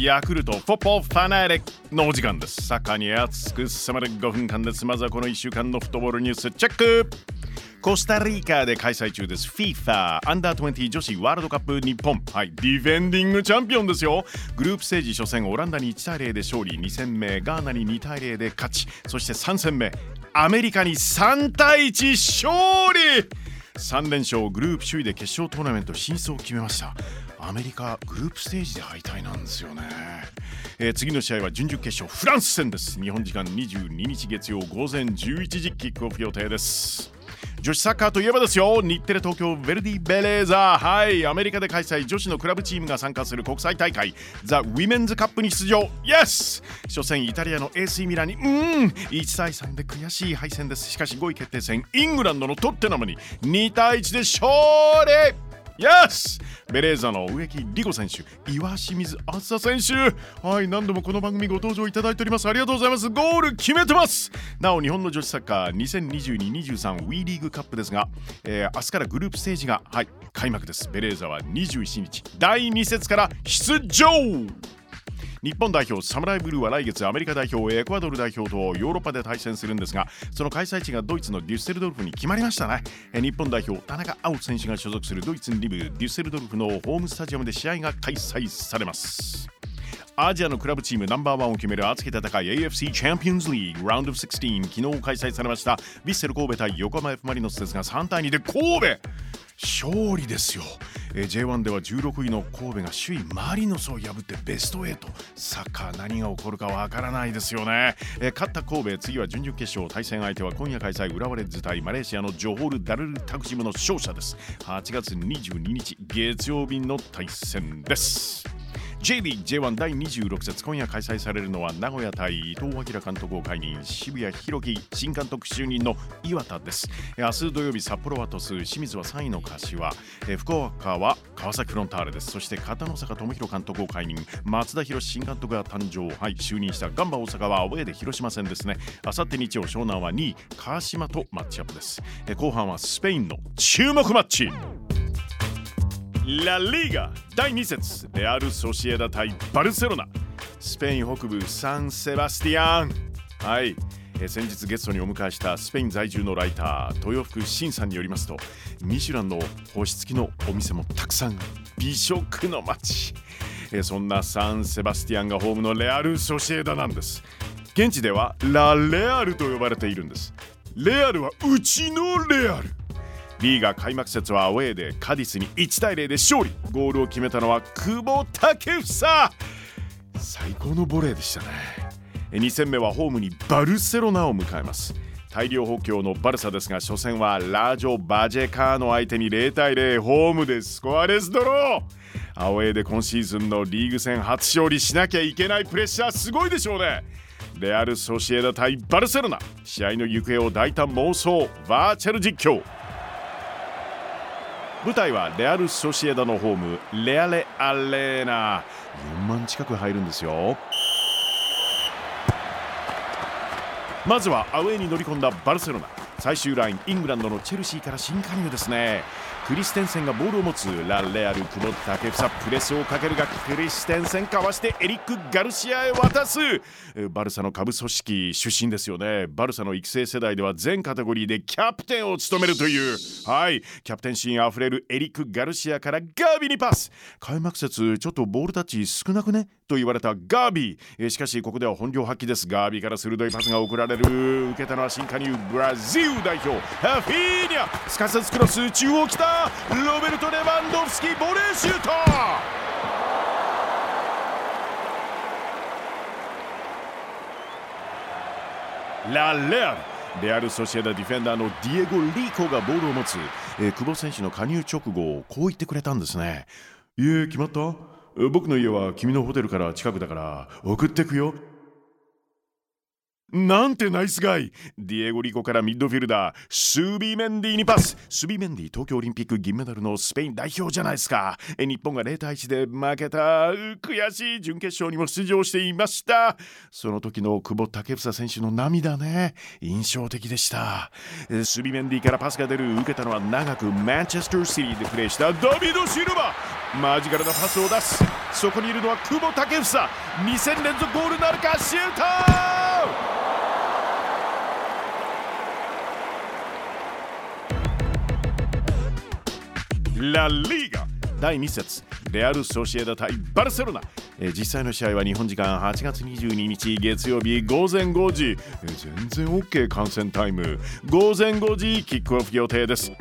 ヤクルトフォッポーファナーレのお時間です。サッカーに熱く迫る5分間ですまずはこの1週間のフットボールニュースチェック。コスタリカで開催中です。FIFA アンダー20女子ワールドカップ日本。はい。ディフェンディングチャンピオンですよ。グループステージ初戦オランダに1対0で勝利。2戦目ガーナに2対0で勝ち。そして3戦目アメリカに3対1勝利。3連勝グループ首位で決勝トーナメント進出を決めました。アメリカグループステージで敗退なんですよね、えー、次の試合は準々決勝フランス戦です。日本時間22日月曜午前11時キックオフ予定です。女子サッカーといえばですよ。日テレ東京ヴェルディベレーザー。はい。アメリカで開催女子のクラブチームが参加する国際大会。ザ・ウィメンズカップに出場。イエス初戦イタリアの AC ミラに。うん。1対3で悔しい敗戦です。しかし5位決定戦。イングランドのトッテナムに。2対1で勝利。Yes! ベレーザの植木理子選手、岩清水梓選手、はい、何度もこの番組ご登場いただいております。ありがとうございます。ゴール決めてますなお、日本の女子サッカー2022-23 WE リーグカップですが、えー、明日からグループステージが、はい、開幕です。ベレーザは21日、第2節から出場日本代表サムライブルーは来月アメリカ代表エクアドル代表とヨーロッパで対戦するんですがその開催地がドイツのデュッセルドルフに決まりましたね。日本代表田中碧選手が所属するドイツリブデュッセルドルフのホームスタジアムで試合が開催されます。アジアのクラブチームナンバーワンを決める熱き戦い AFC チャンピオンズリーグラウンド16昨日開催されましたヴィッセル神戸対横浜 F・ マリノスですが3対2で神戸勝利ですよ、えー、J1 では16位の神戸が首位マリノスを破ってベスト8サッカー何が起こるかわからないですよね、えー、勝った神戸次は準々決勝対戦相手は今夜開催浦和レッズ対マレーシアのジョホール・ダルルタクジムの勝者です。8月22日月曜日の対戦です。J リーグ J1 第26節今夜開催されるのは名古屋対伊藤明監督を解任渋谷弘樹新監督就任の岩田です。明日土曜日札幌は鳥栖清水は3位の柏。福岡は川崎フロンターレです。そして片野坂智弘監督を解任松田博新監督が誕生。はい就任したガンバ大阪はアウェーで広島戦ですね。あさって日曜湘南は2位川島とマッチアップです。後半はスペインの注目マッチ。ラ・リーガ第2節レアル・ソシエダ対バルセロナ。スペイン北部サンセバスティアンはい。え先日ゲストにお迎えしたスペイン在住のライター豊福慎さんによりますとミシュランの星付きのお店もたくさん美食の街。えそんなサンセバスティアンがホームのレアル・ソシエダなんです。現地ではラ・レアルと呼ばれているんです。レアルはうちのレアルリーガ開幕節はアウェーでカディスに1対0で勝利。ゴールを決めたのは久保建英。最高のボレーでしたね。2戦目はホームにバルセロナを迎えます。大量補強のバルサですが初戦はラージョ・バジェカーの相手に0対0ホームでスコアレスドロー。アウェーで今シーズンのリーグ戦初勝利しなきゃいけないプレッシャーすごいでしょうね。レアル・ソシエダ対バルセロナ。試合の行方を大胆妄想。バーチャル実況。舞台はレアル・ソシエダのホームレアレ・アレーナ。4万近く入るんですよ。まずはアウェーに乗り込んだバルセロナ。最終ラインイングランドのチェルシーから新加入ですね。クリステンセンがボールを持つラ・レアル久保建英プレスをかけるがクリステンセンかわしてエリック・ガルシアへ渡す。バルサの下部組織出身ですよね。バルサの育成世代では全カテゴリーでキャプテンを務めるという。はい。キャプテンシーンあふれるエリック・ガルシアからガービにパス。開幕節ちょっとボールタッチ少なくね？と言われたガービー。しかしここでは本領発揮です。ガービーから鋭いパスが送られる。受けたのは新加入ブラジル。代表ハフィーニャすかさずクロス中央来たロベルト・レバンドフスキボレーシュート。ラ・レアル。レアル・ソシエダディフェンダーのディエゴ・リーコがボールを持つ、えー、久保選手の加入直後こう言ってくれたんですね。家決まった？僕の家は君のホテルから近くだから送ってくよ。なんてナイスガイ。ディエゴ・リコからミッドフィルダー。スビメンディにパス。スビメンディ東京オリンピック銀メダルのスペイン。代表じゃないですか。え日本が0対1で負けた悔しい準決勝にも出場していました。その時の久保建英選手の涙ね。印象的でした。スビメンディからパスが出る。受けたのは長くマンチェスターシティでプレーした。ダビド・シルバ。マジカルなパスを出す。そこにいるのは久保建英。2戦連続ゴールなるか。シュート！ラ・リーガ第2節レアル・ソシエダ対バルセロナ、えー、実際の試合は日本時間8月22日月曜日午前5時、えー、全然 OK 観戦タイム。午前5時キックオフ予定です。